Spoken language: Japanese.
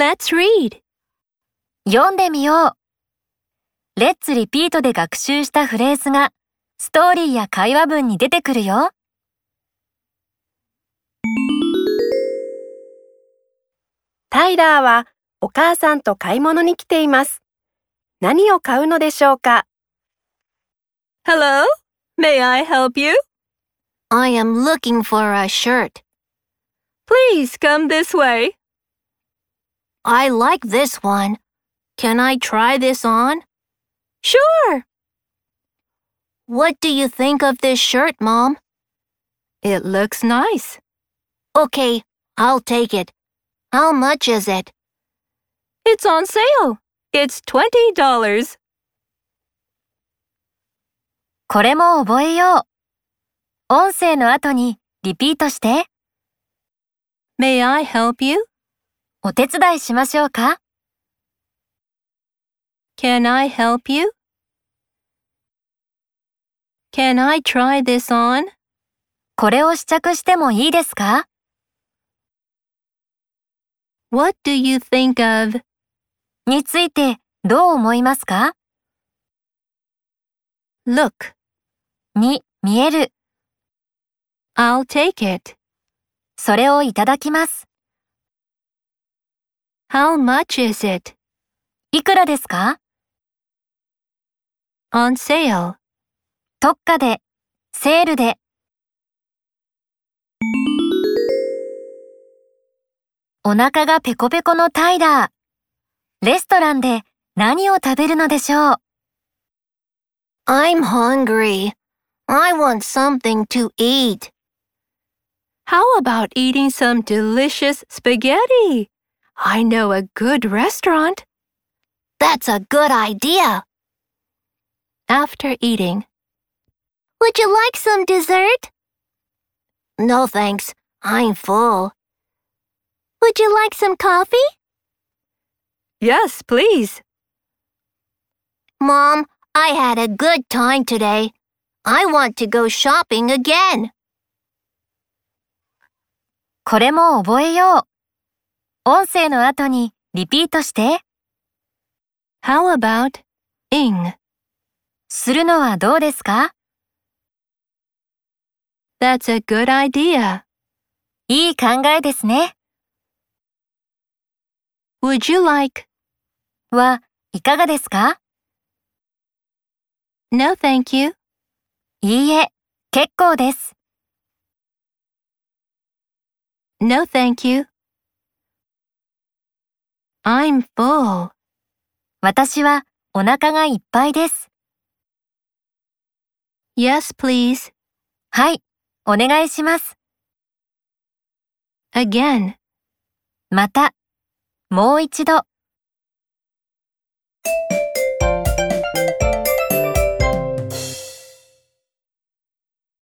Let's read. 読んでみよう。レッツリピートで学習したフレーズがストーリーや会話文に出てくるよ。タイラーはお母さんと買い物に来ています。何を買うのでしょうか？Hello? May I help you? I am looking for a shirt. Please come this way. I like this one. Can I try this on? Sure. What do you think of this shirt, Mom? It looks nice. Okay, I'll take it. How much is it? It's on sale. It's $20. これも覚えよう。音声の後にリピートして。 May I help you? お手伝いしましょうか Can I help you? Can I try this on? これを試着してもいいですか What do you think of? についてどう思いますか Look, に見える。I'll take it. それをいただきます。How much is it? いくらですか On sale. 特価で、セールで。お腹がペコペコのタイラー。レストランで何を食べるのでしょう I'm hungry. I want something to eat. How about eating some delicious spaghetti? I know a good restaurant. That's a good idea. After eating, Would you like some dessert? No thanks. I'm full. Would you like some coffee? yes, please. Mom, I had a good time today. I want to go shopping again. これも覚えよう。 音声の後にリピートして。How about ing? するのはどうですか That's a good idea. いい考えですね。Would you like? はいかがですか No, thank you. いいえ、結構です。No, thank you. I'm full. 私はお腹がいっぱいです。Yes, please. はい、お願いします。Again. また、もう一度。